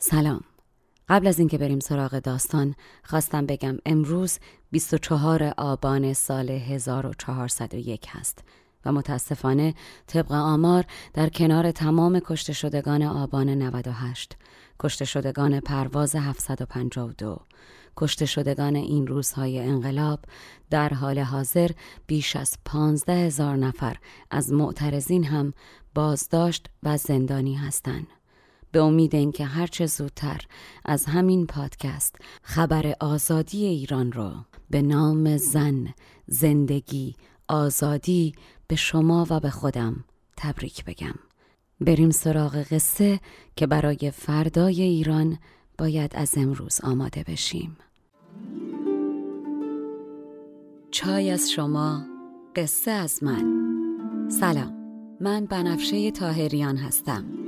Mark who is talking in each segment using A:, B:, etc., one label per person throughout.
A: سلام قبل از اینکه بریم سراغ داستان خواستم بگم امروز 24 آبان سال 1401 هست و متاسفانه طبق آمار در کنار تمام کشته شدگان آبان 98 کشته شدگان پرواز 752 کشته شدگان این روزهای انقلاب در حال حاضر بیش از پانزده هزار نفر از معترضین هم بازداشت و زندانی هستند. به امید اینکه هرچه زودتر از همین پادکست خبر آزادی ایران رو به نام زن، زندگی، آزادی به شما و به خودم تبریک بگم. بریم سراغ قصه که برای فردای ایران باید از امروز آماده بشیم. چای از شما، قصه از من. سلام، من بنفشه تاهریان هستم.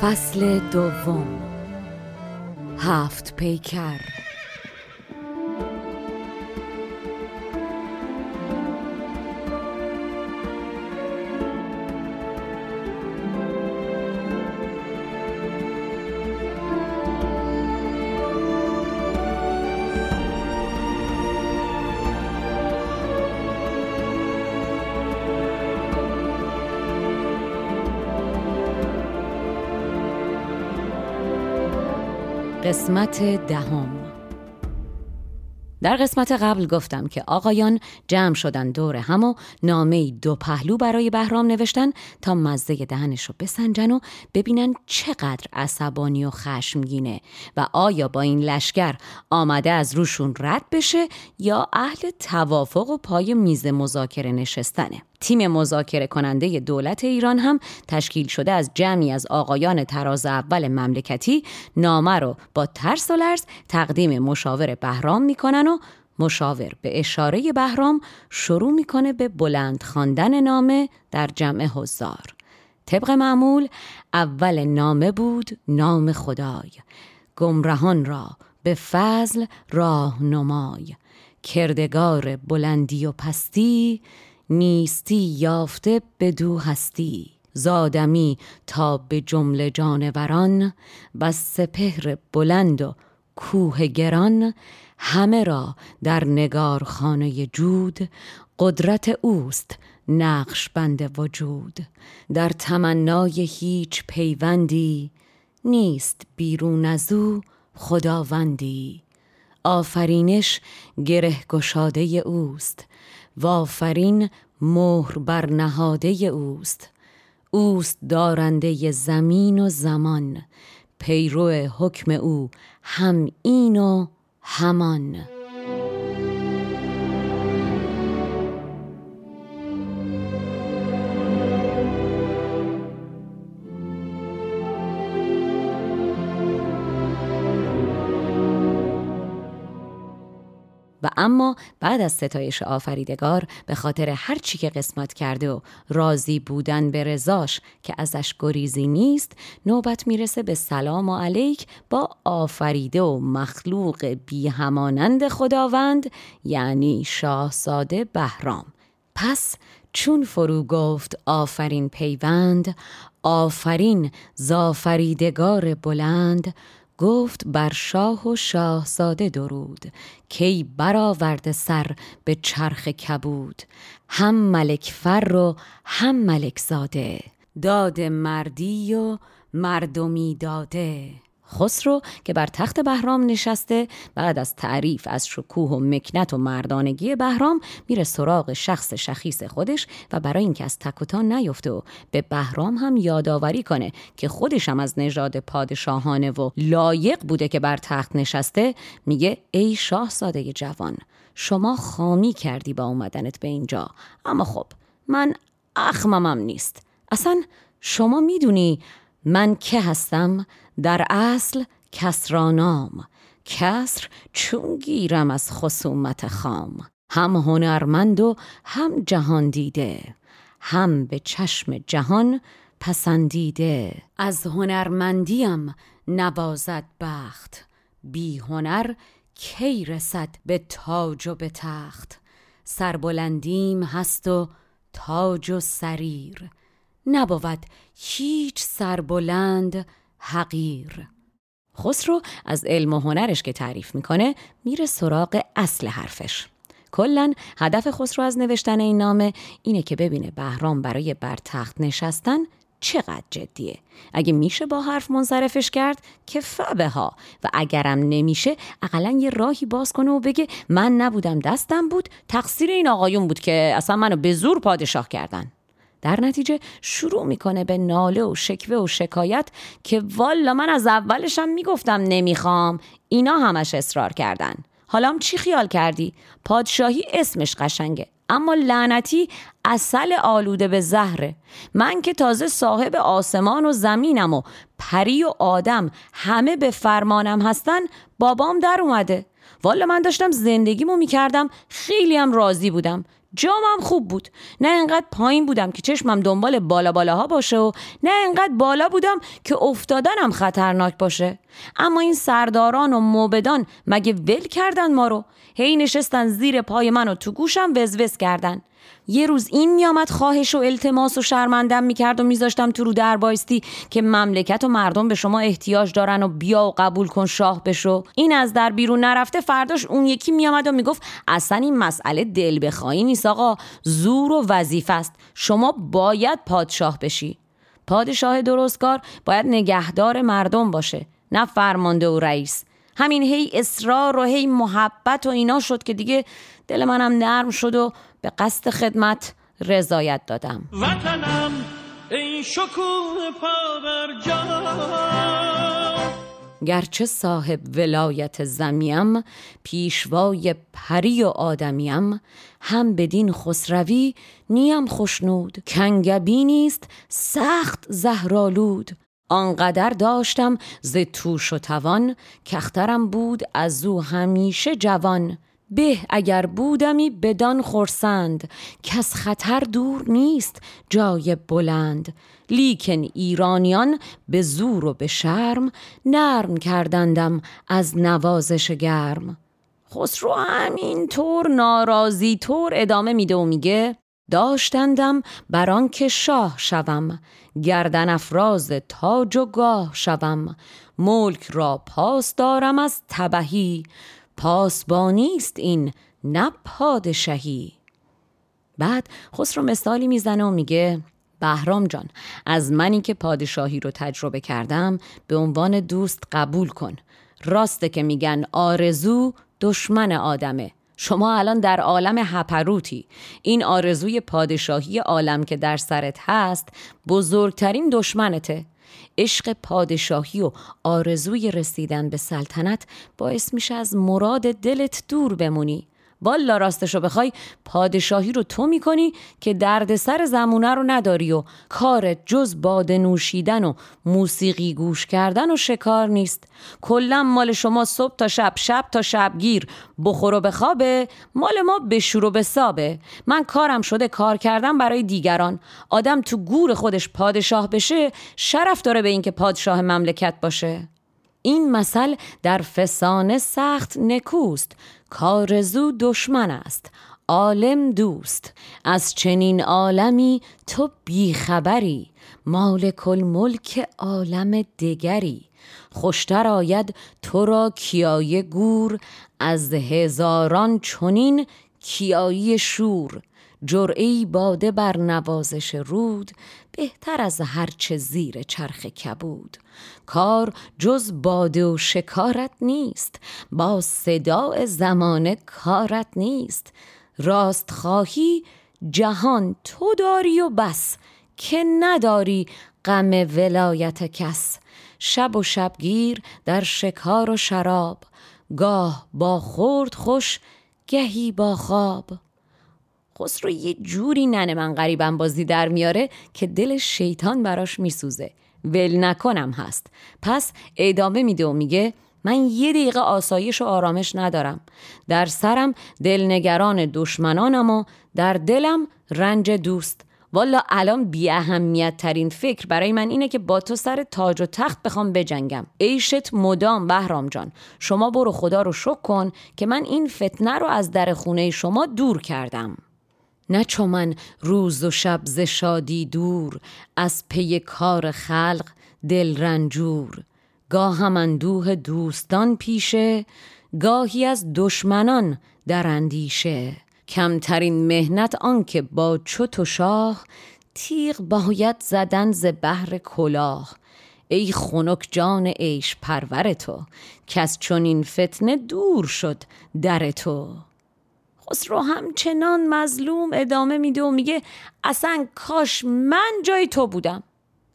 A: فصل دوم. هفت پیکر. قسمت دهم. در قسمت قبل گفتم که آقایان جمع شدن دور هم و نامه دو پهلو برای بهرام نوشتن تا مزه دهنش رو بسنجن و ببینن چقدر عصبانی و خشمگینه و آیا با این لشکر آمده از روشون رد بشه یا اهل توافق و پای میز مذاکره نشستنه. تیم مذاکره کننده دولت ایران هم تشکیل شده از جمعی از آقایان تراز اول مملکتی نامه رو با ترس و لرز تقدیم مشاور بهرام می‌کنن و مشاور به اشاره بهرام شروع می‌کنه به بلند خواندن نامه در جمع حضار. طبق معمول اول نامه بود نام خدای. گمرهان را به فضل راهنمای. کردگار بلندی و پستی نیستی یافته به دو هستی. زادمی تا به جمله جانوران و سپهر بلند و کوه گران. همه را در نگارخانه جود. قدرت اوست نقش بند وجود. در تمنای هیچ پیوندی نیست بیرون از او خداوندی. آفرینش گره گشاده اوست. و مهر بر نهاده اوست. اوست دارنده زمین و زمان. پیرو حکم او هم این و همان. اما بعد از ستایش آفریدگار به خاطر هر چی که قسمت کرده و راضی بودن به رضاش که ازش گریزی نیست نوبت می‌رسه به سلام و علیک با آفریده و مخلوق بی همانند خداوند یعنی شاهزاده بهرام. پس چون فرو گفت آفرین پیوند آفرین زافریدگار بلند گفت بر شاه و شاهزاده درود کی برآورده سر به چرخ کبود. هم ملک فر و هم ملک زاده داد مردی و مردمی داده. خسرو که بر تخت بهرام نشسته بعد از تعریف از شکوه و مکنت و مردانگی بهرام میره سراغ شخص شخیص خودش و برای اینکه از تکوتان نیفته و به بهرام هم یادآوری کنه که خودش هم از نژاد پادشاهانه و لایق بوده که بر تخت نشسته میگه ای شاهزاده جوان شما خامی کردی با اومدنت به اینجا. اما خب من اخممم نیست. اصلا شما می‌دونی من که هستم؟ در اصل کسرانام. کسر چون گیرم از خصومت خام. هم هنرمند و هم جهان دیده. هم به چشم جهان پسندیده. از هنرمندیم نوازد بخت. بی هنر کی رسد به تاج و به تخت؟ سربلندیم هست و تاج و سریر. نبود هیچ سربلند حقیر. خسرو از علم و هنرش که تعریف می‌کنه میره سراغ اصل حرفش. کلا هدف خسرو از نوشتن این نامه اینه که ببینه بهرام برای بر تخت نشستن چقدر جدیه. اگه میشه با حرف منصرفش کرد که فبه ها. و اگرم نمیشه اقلا یه راهی باز کنه و بگه من نبودم دستم بود تقصیر این آقایون بود که اصلا منو به زور پادشاه کردن. در نتیجه شروع می‌کنه به ناله و شکوه و شکایت که والا من از اولشم می‌گفتم نمی‌خوام. اینا همش اصرار کردن. حالا چی خیال کردی؟ پادشاهی اسمش قشنگه اما لعنتی اصل آلوده به زهره. من که تازه صاحب آسمان و زمینم و پری و آدم همه به فرمانم هستن بابام در اومده. والا من داشتم زندگیمو می‌کردم خیلی هم راضی بودم. جامم خوب بود. نه انقدر پایین بودم که چشمم دنبال بالا بالاها باشه و نه انقدر بالا بودم که افتادنم خطرناک باشه. اما این سرداران و موبدان مگه ول کردن ما رو؟ هی نشستن زیر پای من و تو گوشم وزوز کردن. یه روز این میامد خواهش و التماس و شرمندم می‌کرد و میذاشتم تو رو در بایستی که مملکت و مردم به شما احتیاج دارن و بیا و قبول کن شاه بشو. این از در بیرون نرفته فرداش اون یکی میامد و می‌گفت اصلا این مسئله دل بخواهی نیست آقا زور و وظیفه است. شما باید پادشاه بشی. پادشاه درستکار باید نگهدار مردم باشه نه فرمانده و رئیس. همین هی اصرار و هی محبت و اینا شد که دیگه دل منم نرم شد و به قصد خدمت رضایت دادم. وطنم ای شکوه گرچه صاحب ولایت زمیم پیشوای پری و آدمیم هم بدین خسروی نیم خوشنود کنگبی نیست سخت زهرالود آنقدر داشتم ز توش و توان کخترم بود از او همیشه جوان. به اگر بودمی بدان خورسند کس خطر دور نیست جای بلند. لیکن ایرانیان به زور و به شرم نرم کردندم از نوازش گرم خسرو همین طور ناراضی طور ادامه میده و میگه داشتندم بر که شاه شوم گردن افراز تاج و گاه شوم. ملک را پاس دارم از تبهی پاسبانی است این نه پادشاهی بعد خسرو مثالی می‌زنه و میگه بهرام جان از منی که پادشاهی رو تجربه کردم به عنوان دوست قبول کن. راسته که میگن آرزو دشمن آدمه. شما الان در عالم هپروتی. این آرزوی پادشاهی عالم که در سرت هست بزرگترین دشمنته. عشق پادشاهی و آرزوی رسیدن به سلطنت باعث میشه از مراد دلت دور بمونی. والا راستشو بخوای پادشاهی رو تو می‌کنی که دردسر زمونه رو نداری و کار جز باد نوشیدن و موسیقی گوش کردن و شکار نیست. کلا مال شما صبح تا شب شب تا شبگیر بخور و بخوابه مال ما بشور و بسابه. من کارم شده کار کردن برای دیگران. آدم تو گور خودش پادشاه بشه شرف داره به اینکه پادشاه مملکت باشه. این مثل در فسانه سخت نکوست کارزو دشمن است عالم دوست. از چنین عالمی تو بیخبری مالک الملک عالم دگری. خوشتر آید تو را کیای گور از هزاران چنین کیایی شور. جرعی باده بر نوازش رود بهتر از هرچه زیر چرخ کبود. کار جز باده و شکارت نیست با صداع زمانه کارت نیست. راست خواهی جهان تو داری و بس که نداری غم ولایت کس. شب و شبگیر در شکار و شراب گاه با خورد خوش گهی با خواب. خسرو یه جوری ننه من غریبم بازی در میاره که دل شیطان براش میسوزه. ول نکنم هست. پس ادامه میده و میگه من یه دقیقه آسایش و آرامش ندارم. در سرم دلنگران دشمنانم و در دلم رنج دوست. والا الان بی اهمیت ترین فکر برای من اینه که با تو سر تاج و تخت بخوام بجنگم. عیشت مدام بهرام جان شما برو خدا رو شک کن که من این فتنه رو از در خونه شما دور کردم. نه چو من روز و شب ز شادی دور از پی کار خلق دل رنجور گاهم اندوه دوستان پیشه گاهی از دشمنان در اندیشه. کمترین مهنت آنکه با چوت و شاه تیغ باید زدن ز بهر کلاه. ای خنک جان عیش پرور تو کس چون این فتنه دور شد در تو. خسرو همچنان مظلوم ادامه میده و میگه اصلا کاش من جای تو بودم.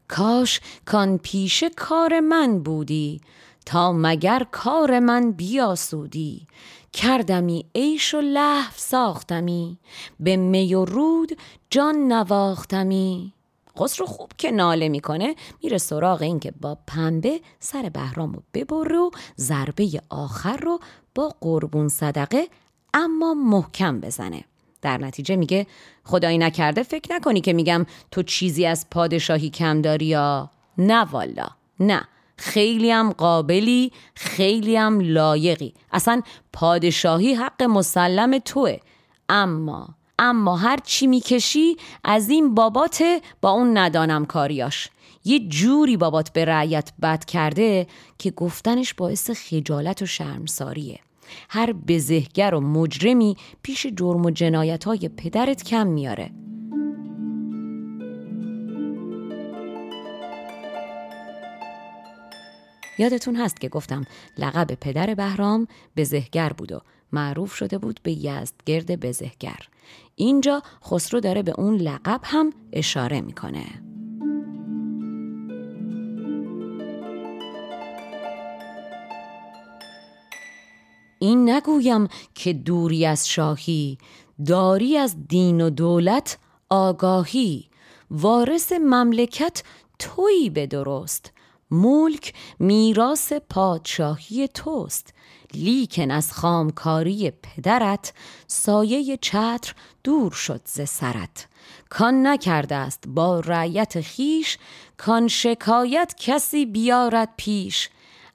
A: کاش کان پیش کار من بودی تا مگر کار من بیاسودی. کردمی عیش و لحو ساختمی به می و رود جان نواختمی. خسرو خوب که ناله می‌کنه میره سراغ این که با پنبه سر بهرامو ببره و ضربه آخر رو با قربون صدقه اما محکم بزنه. در نتیجه میگه خدایی نکرده فکر نکنی که میگم تو چیزی از پادشاهی کم داری یا نه؟ والا. نه. خیلی هم قابلی خیلی هم لایقی. اصلا پادشاهی حق مسلم توه. اما اما هر چی می‌کشی از این بابات با اون ندانم کاریاش. یه جوری بابات به رعیت بد کرده که گفتنش باعث خجالت و شرمساریه. هر بزهگر و مجرمی پیش جرم و جنایت های پدرت کم میاره. یادتون هست که گفتم لقب پدر بهرام بزهگر بود و معروف شده بود به یزدگرد بزهگر. اینجا خسرو داره به اون لقب هم اشاره می‌کنه. این نگویم که دوری از شاهی داری از دین و دولت آگاهی. وارث مملکت تویی به درست. ملک میراس پادشاهی توست. لیکن از خامکاری پدرت سایه چتر دور شد ز سرت. کان نکرده است با رعیت خیش کان شکایت کسی بیارد پیش.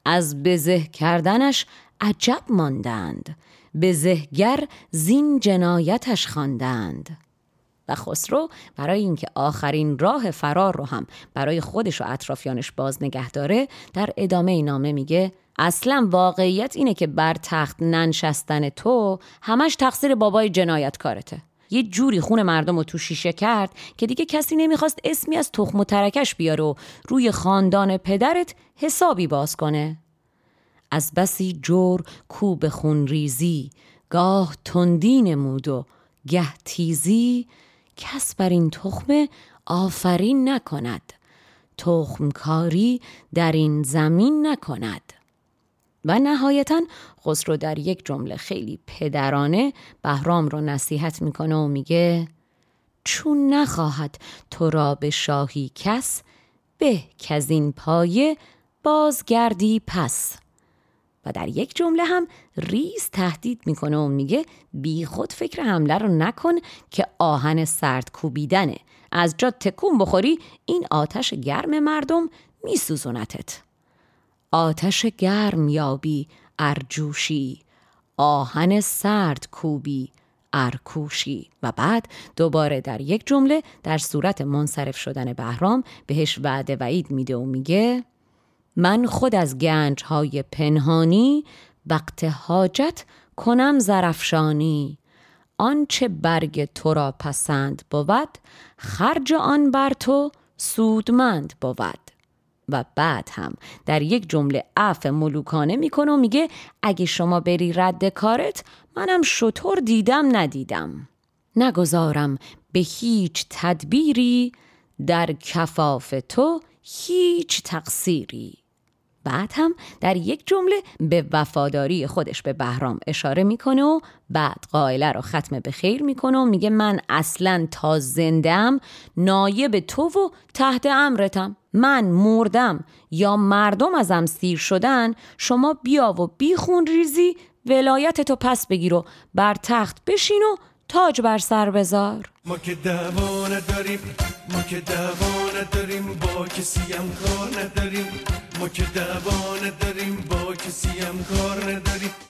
A: از بزه کردنش عجب ماندند. به زهگر زین جنایتش خواندند. و خسرو برای اینکه آخرین راه فرار رو هم برای خودش و اطرافیانش باز نگه داره در ادامه نامه میگه اصلا واقعیت اینه که بر تخت ننشستن تو همش تقصیر بابای جنایتکارته. یه جوری خون مردم رو تو شیشه کرد که دیگه کسی نمی‌خواست اسمی از تخم و ترکش بیاره و روی خاندان پدرت حسابی باز کنه. از بسی جور کوب خون ریزی گاه تندی نمود و گه تیزی. کس بر این تخمه آفرین نکند تخمکاری در این زمین نکند. و نهایتا خسرو در یک جمله خیلی پدرانه بهرام رو نصیحت می‌کنه و میگه چون نخواهد تو را به شاهی کس به از این پایه بازگردی پس. و در یک جمله هم ریز تهدید می‌کنه و میگه بی خود فکر حمله رو نکن که آهن سرد کوبیدنه. از جا تکون بخوری این آتش گرم مردم میسوزونتت. آتش گرم یابی ارجوشی. آهن سرد کوبی ارکوشی. و بعد دوباره در یک جمله در صورت منصرف شدن بهرام بهش وعده وعید میده و میگه من خود از گنج های پنهانی وقت حاجت کنم زرفشانی آنچه برگ تو را پسند بود خرج آن بر تو سودمند بود. و بعد هم در یک جمله عف ملوکانه می‌کنه و میگه اگه شما بری رد کارت منم شطور دیدم ندیدم. نگذارم به هیچ تدبیری در کفاف تو هیچ تقصیری. بعد هم در یک جمله به وفاداری خودش به بهرام اشاره می‌کنه و بعد قائله رو ختم به خیر می‌کنه و میگه من اصلا تا زندم نایب تو و تحت امرتم. من مردم یا مردم ازم سیر شدن شما بیا و بیخون ریزی ولایت تو پس بگیر و بر تخت بشین و تاج بر سر بذار.
B: ما که دعوا نداریم ما که دعوا نداریم با کسی هم کار نداریم.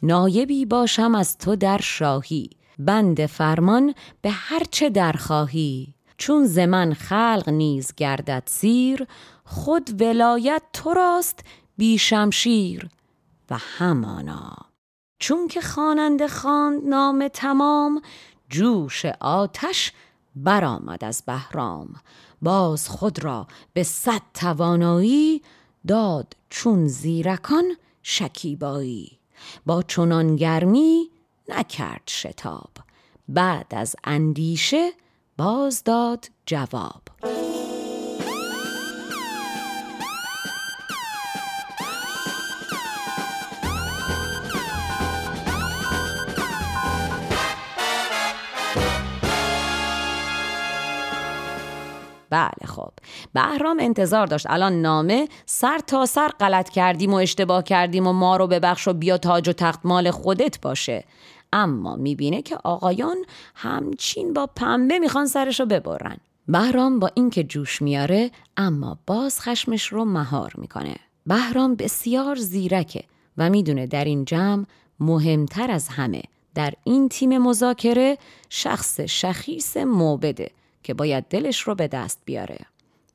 A: نایبی باشم از تو در شاهی. بند فرمان به هرچه در خواهی. چون زمن خلق نیز گردد سیر خود ولایت تو راست بی شمشیر. و همانا. چون که خواننده خواند نام تمام جوش آتش برآمد از بهرام. باز خود را به صد توانایی داد چون زیرکان شکیبایی با چنان گرمی نکرد شتاب بعد از اندیشه باز داد جواب. بله خب. بهرام انتظار داشت. الان نامه سر تا سر غلط کردیم و اشتباه کردیم و ما رو ببخش و بیا تاج و تخت مال خودت باشه. اما می‌بینه که آقایان همچین با پنبه می‌خوان سرش رو ببرن. بهرام با اینکه جوش میاره اما باز خشمش رو مهار می‌کنه. بهرام بسیار زیرکه و می‌دونه در این جمع مهمتر از همه در این تیم مذاکره شخص شخیص موبده. که باید دلش رو به دست بیاره.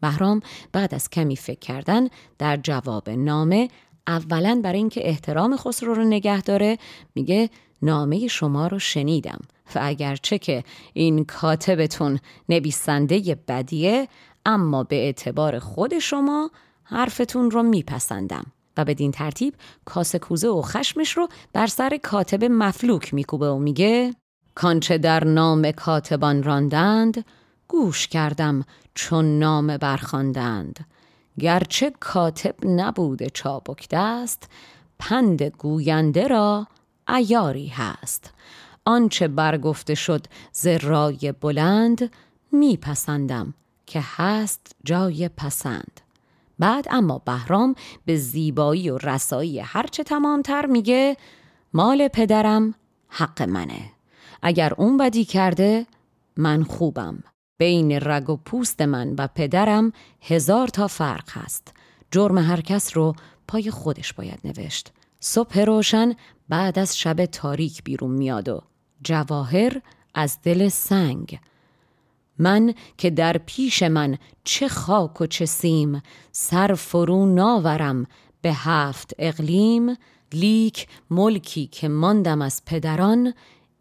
A: بهرام بعد از کمی فکر کردن در جواب نامه اولا برای اینکه احترام خسرو رو نگه داره میگه نامه شما رو شنیدم و اگرچه که این کاتبتون نویسنده بدیه اما به اعتبار خود شما حرفتون رو میپسندم و بدین ترتیب کاسه کوزه و خشمش رو بر سر کاتب مفلوک میکوبه و میگه کانچه در نام کاتبان راندند گوش کردم چون نام برخواندند. گرچه کاتب نبوده چابک دست پند گوینده را ایاری هست. آنچه برگفته شد ز رای بلند میپسندم که هست جای پسند. بعد اما بهرام به زیبایی و رسایی هرچه تمامتر میگه مال پدرم حق منه. اگر اون بدی کرده من خوبم. بین رگ و پوست من و پدرم هزار تا فرق هست. جرم هر کس رو پای خودش باید نوشت. صبح روشن بعد از شب تاریک بیرون میاد و جواهر از دل سنگ. من که در پیش من چه خاک و چه سیم سر فرو ناورم به هفت اقلیم. لیک ملکی که ماندم از پدران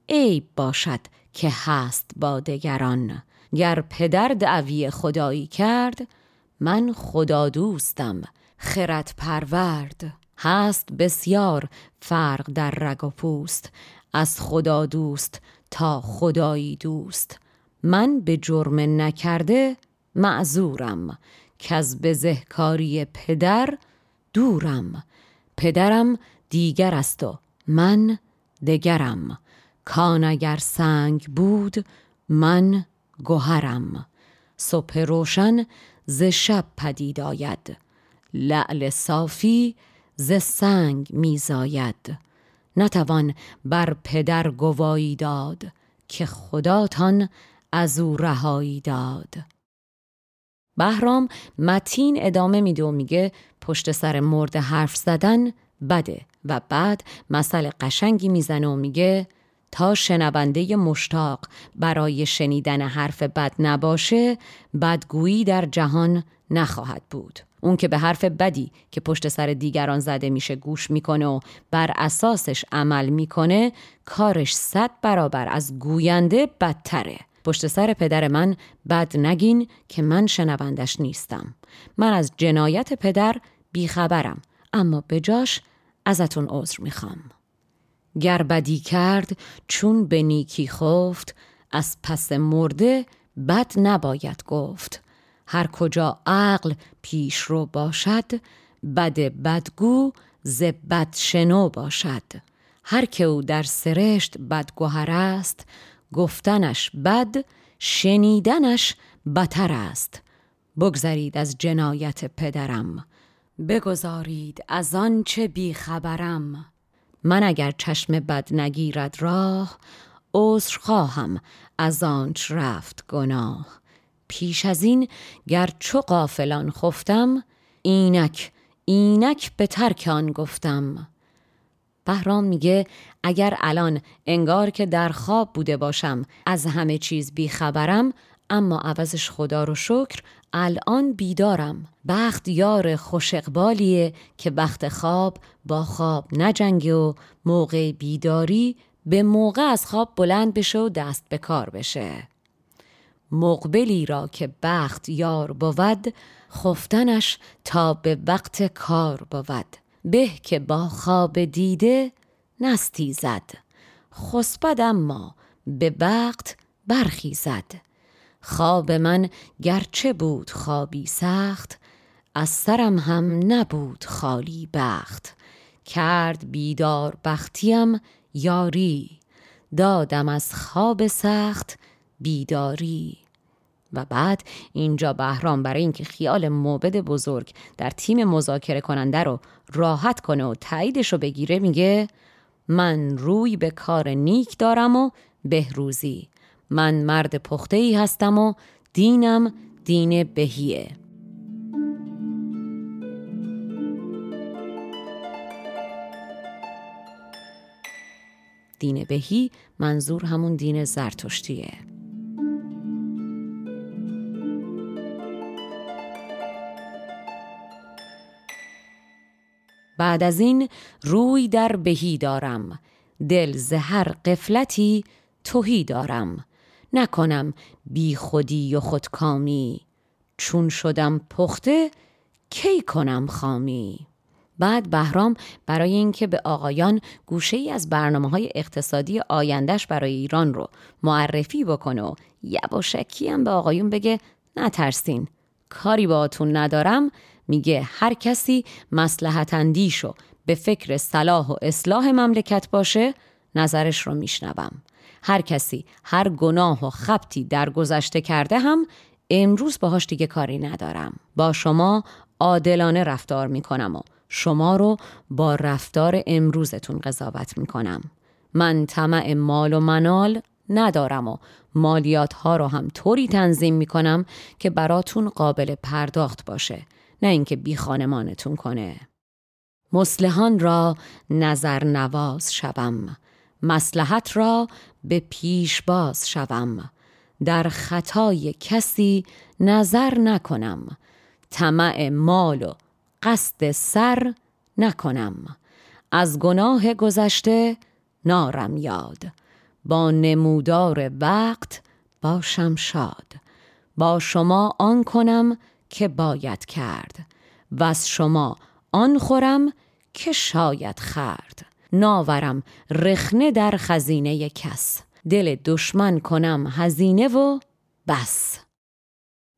A: عیب باشد که هست با دگران. گر پدر دعوی خدایی کرد من خدا دوستم خرد پرورد. هست بسیار فرق در رگ و پوست از خدا دوست تا خدایی دوست. من به جرم نکرده معذورم که از بزهکاری پدر دورم. پدرم دیگر است و من دگرم. کان اگر سنگ بود من گوهرم. صبح روشن ز شب پدید آید. لعل صافی ز سنگ میزاید. نتوان بر پدر گوایی داد که خداتان از او رهایی داد. بهرام متین ادامه میده و میگه پشت سر مرد حرف زدن بده و بعد مسئله قشنگی می‌زنه و میگه تا شنونده مشتاق برای شنیدن حرف بد نباشه بدگویی در جهان نخواهد بود. اون که به حرف بدی که پشت سر دیگران زده میشه گوش می‌کنه و بر اساسش عمل می‌کنه کارش صد برابر از گوینده بدتره. پشت سر پدر من بد نگین که من شنوندش نیستم. من از جنایت پدر بیخبرم اما به جاش ازتون عذر می‌خوام. گر بدی کرد چون به نیکی خفت از پس مرده بد نباید گفت. هر کجا عقل پیش رو باشد بد بدگو ز بد شنو باشد. هر که او در سرشت بدگوهر است گفتنش بد شنیدنش بتر است. بگذرید از جنایت پدرم بگذارید از آنچه بیخبرم. من اگر چشم بد نگیرد راه عذر خواهم از آنچ رفت گناه. پیش از این گر چو قافلان خفتم اینک اینک به ترک آن گفتم. بهرام میگه اگر الان انگار که در خواب بوده باشم از همه چیز بیخبرم اما عوضش خدا رو شکر الان بیدارم. بخت یار خوش اقبالیه که بخت خواب با خواب نجنگه و موقع بیداری به موقع از خواب بلند بشه و دست به کار بشه. مقبلی را که بخت یار بود خفتنش تا به وقت کار بود. به که با خواب دیده نستی زد. خسبد اما به وقت برخیزد خواب من گرچه بود خوابی سخت از سرم هم نبود خالی بخت. کرد بیدار بختیم یاری دادم از خواب سخت بیداری. و بعد اینجا بهرام برای اینکه خیال موبد بزرگ در تیم مذاکره کننده رو راحت کنه و تاییدش رو بگیره میگه من روی به کار نیک دارم و بهروزی. من مرد پخته ای هستم و دینم دین بهیه. دین بهی منظور همون دین زرتشتیه. بعد از این روی در بهی دارم. دل زهر قفلتی توهی دارم. نکنم بی خودی و خودکامی. چون شدم پخته کی کنم خامی؟ بعد بهرام برای اینکه به آقایان گوشه ای از برنامه های اقتصادی آیندهش برای ایران رو معرفی بکنه و یواشکی هم به آقایون بگه نترسین کاری باهاتون ندارم. میگه هر کسی مسلحت اندیش و به فکر صلاح و اصلاح مملکت باشه نظرش رو میشنوم. هر کسی هر گناه و خبتی در گذشته کرده هم امروز باهاش دیگه کاری ندارم. با شما عادلانه رفتار می‌کنم و شما رو با رفتار امروزتون قضاوت می‌کنم. من طمع مال و منال ندارم و مالیات ها رو هم طوری تنظیم می‌کنم که براتون قابل پرداخت باشه نه اینکه بی خانمانتون کنه. مسلحان را نظر نواز شوم. مسلحت را به پیش باز شوم. در خطای کسی نظر نکنم. طمع مال و قصد سر نکنم. از گناه گذشته نارم یاد. با نمودار وقت باشم شاد. با شما آن کنم که باید کرد. و از شما آن خورم که شاید خرد ناورم رخنه در خزینه کس. دل دشمن کنم هزینه و بس.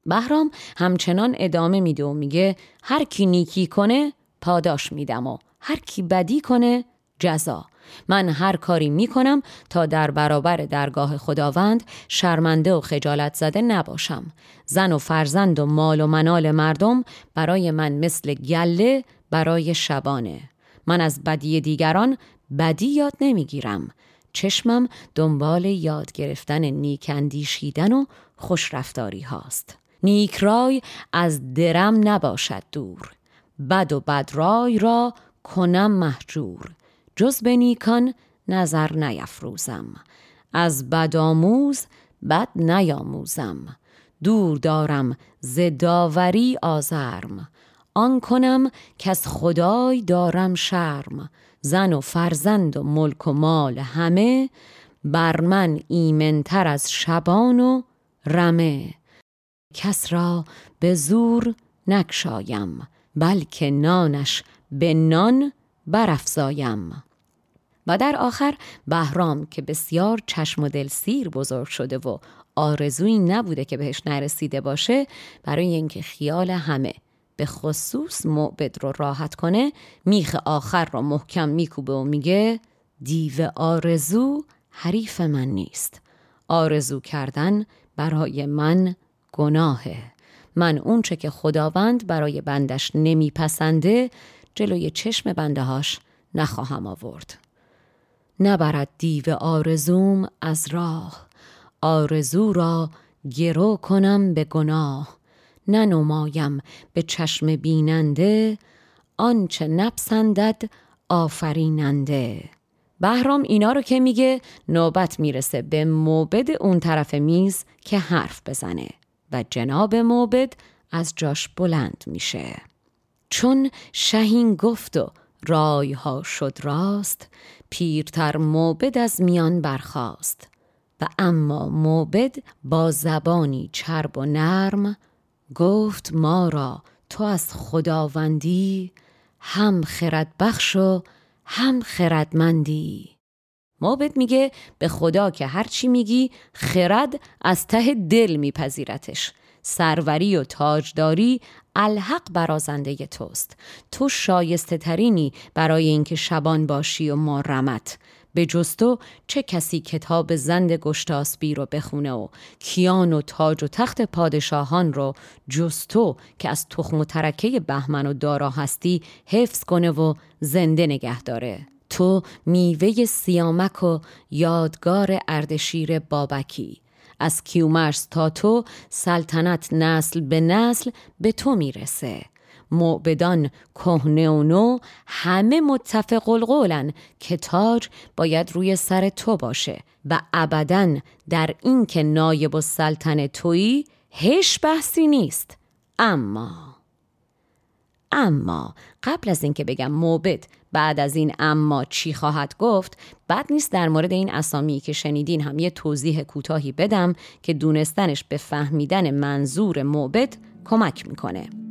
A: بهرام همچنان ادامه میده و میگه هر کی نیکی کنه پاداش میدم و هر کی بدی کنه جزا. من هر کاری می‌کنم تا در برابر درگاه خداوند شرمنده و خجالت زده نباشم. زن و فرزند و مال و منال مردم برای من مثل گله برای شبانه. من از بدی دیگران بدی یاد نمی‌گیرم. چشمم دنبال یاد گرفتن نیک اندیشیدن و خوشرفتاری هاست. نیک رای از درم نباشد دور. بد و بدرای را کنم محجور جز به نیکان نظر نیفروزم. از بدآموز بد نیاموزم. دور دارم ز داوری آزرم. آن کنم که از خدای دارم شرم زن و فرزند و ملک و مال همه بر من ایمنتر از شبان و رمه. کس را به زور نکشایم بلکه نانش به نان برافزایم. و در آخر بهرام که بسیار چشم و دل سیر بزرگ شده و آرزویی نبوده که بهش نرسیده باشه برای اینکه خیال همه به خصوص معبد رو راحت کنه میخ آخر رو محکم میکوبه و میگه دیو آرزو حریف من نیست. آرزو کردن برای من گناهه. من اونچه که خداوند برای بندش نمیپسنده جلوی چشم بنده هاش نخواهم آورد. نبرد دیو آرزوم از راه. آرزو را گرو کنم به گناه. ننمایم به چشم بیننده آنچه نپسندد آفریننده. بهرام اینا رو که میگه نوبت می‌رسه به موبد اون طرف میز که حرف بزنه و جناب موبد از جاش بلند میشه. چون شهین گفت و رایها شد راست پیرتر موبد از میان برخاست. و اما موبد با زبانی چرب و نرم گفت ما را تو از خداوندی هم خرد بخش و هم خردمندی. موبد میگه به خدا که هرچی میگی خرد از ته دل میپذیرتش. سروری و تاجداری الحق برازنده توست. تو شایسته ترینی برای اینکه شبان باشی و ما رمت. به جستو چه کسی کتاب زند گشتاسبی رو بخونه و کیان و تاج و تخت پادشاهان رو جستو که از تخم و ترکه بهمن و دارا هستی حفظ کنه و زنده نگه داره. تو میوه سیامک و یادگار اردشیر بابکی. از کیومرس تا تو سلطنت نسل به نسل به تو می‌رسه. معبدان کهنه و نو همه متفق القولن که تاج باید روی سر تو باشه و ابدا در این که نایب و سلطن تویی هیچ بحثی نیست. اما اما قبل از اینکه بگم موبد بعد از این اما چی خواهد گفت بد نیست در مورد این اسامی که شنیدین هم یه توضیح کوتاهی بدم که دونستنش به فهمیدن منظور موبد کمک می‌کنه.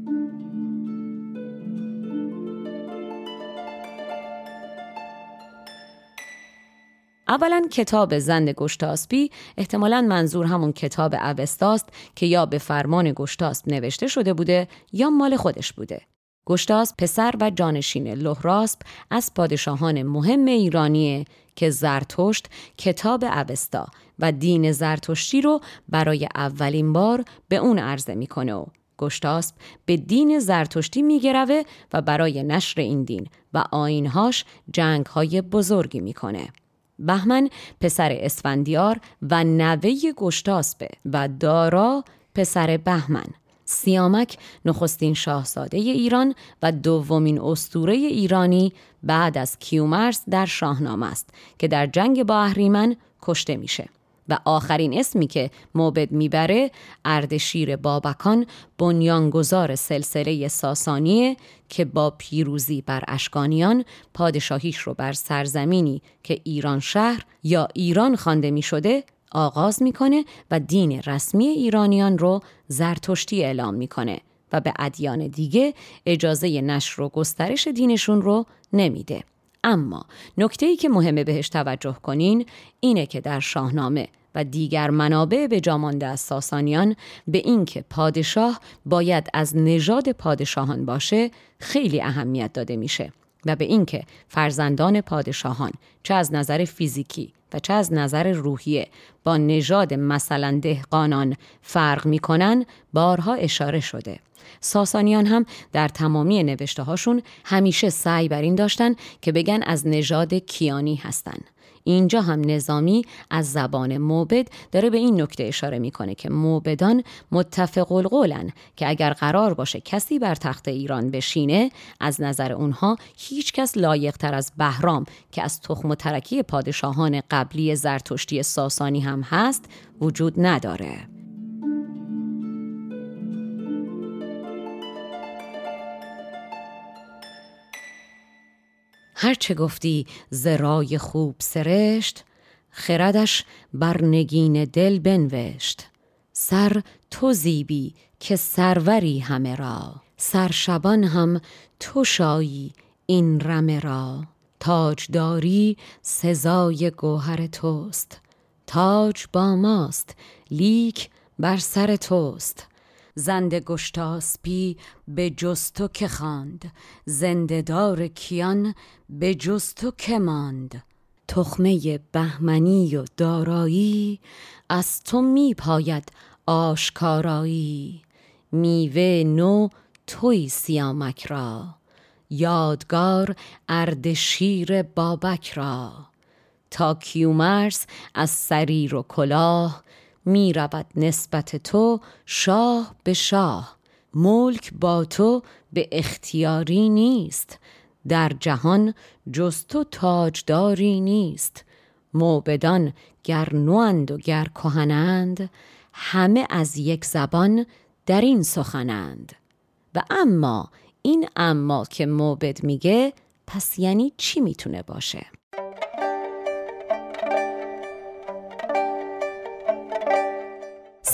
A: اولا کتاب زند گشتاسپی احتمالا منظور همون کتاب اوستاست که یا به فرمان گشتاسپ نوشته شده بوده یا مال خودش بوده. گشتاسپ پسر و جانشین لهراسپ از پادشاهان مهم ایرانیه که زرتشت کتاب اوستا و دین زرتشتی رو برای اولین بار به اون عرضه می‌کنه و گشتاسپ به دین زرتشتی میگروه و برای نشر این دین و آینهاش جنگهای بزرگی می‌کنه. بهمن پسر اسفندیار و نوه گشتاسپه و دارا پسر بهمن. سیامک نخستین شاهزاده ایران و دومین استوره ایرانی بعد از کیومرس در شاهنامه است که در جنگ با اهریمن کشته میشه. و آخرین اسمی که موبد می‌بره اردشیر بابکان بنیانگذار سلسله ساسانیه که با پیروزی بر اشکانیان پادشاهیش رو بر سرزمینی که ایران شهر یا ایران خوانده می شده آغاز می‌کنه و دین رسمی ایرانیان رو زرتشتی اعلام می‌کنه و به ادیان دیگه اجازه نشر و گسترش دینشون رو نمیده. اما نکته ای که مهمه بهش توجه کنین اینه که در شاهنامه و دیگر منابع به جامانده از ساسانیان به اینکه پادشاه باید از نژاد پادشاهان باشه خیلی اهمیت داده میشه و به اینکه فرزندان پادشاهان چه از نظر فیزیکی و چه از نظر روحیه با نژاد مثلا دهقانان فرق می‌کنن بارها اشاره شده. ساسانیان هم در تمامی نوشته هاشون همیشه سعی بر این داشتن که بگن از نژاد کیانی هستن اینجا هم نظامی از زبان موبد داره به این نکته اشاره می‌کنه که موبدان متفق القولن که اگر قرار باشه کسی بر تخت ایران بشینه از نظر اونها هیچ کس لایق تر از بهرام که از تخم و ترکی پادشاهان قبلی زرتشتی ساسانی هم هست وجود نداره. هرچه گفتی زرای خوب سرشت خردش بر نگین دل بنوشت. سر تو زیبی که سروری همه را سرشبان هم تو شایی این رمه را. تاجداری سزای گوهر توست تاج با ماست لیک بر سر توست. زنده گشتاسپی به جستو که خواند. زندهدار کیان به جستو که ماند. تخمه بهمنی و دارایی از تو می پاید آشکارایی. میوه نو توی سیامک را. یادگار اردشیر بابک را. تا کیومرس از سریر و کلاه می رود نسبت تو شاه به شاه. ملک با تو به اختیاری نیست. در جهان جز تو تاجداری نیست. موبدان گر نواند و گر کهنند همه از یک زبان در این سخنند. و اما این اما که موبد میگه پس یعنی چی می‌تونه باشه؟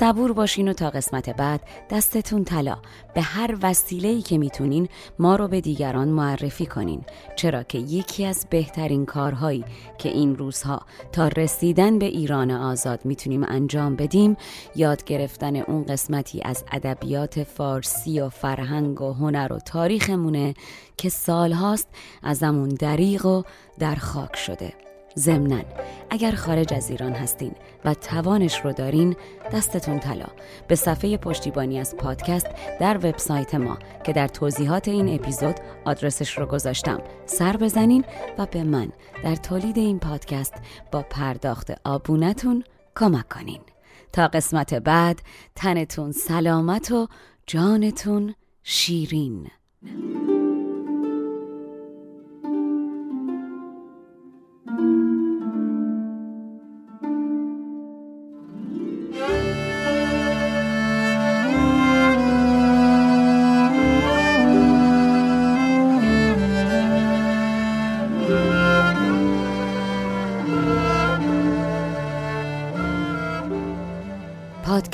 A: صبور باشین و تا قسمت بعد دستتون طلا. به هر وسیله‌ای که می‌تونین ما رو به دیگران معرفی کنین. چرا که یکی از بهترین کارهایی که این روزها تا رسیدن به ایران آزاد می‌تونیم انجام بدیم یاد گرفتن اون قسمتی از ادبیات فارسی و فرهنگ و هنر و تاریخمونه که سالهاست ازمون دریغ و در خاک شده. ضمنا اگر خارج از ایران هستین و توانش رو دارین دستتون طلا. به صفحه پشتیبانی از پادکست در وبسایت ما که در توضیحات این اپیزود آدرسش رو گذاشتم. سر بزنین و به من در تولید این پادکست با پرداخت آبونتون کمک کنین. تا قسمت بعد تنتون سلامت و جانتون شیرین.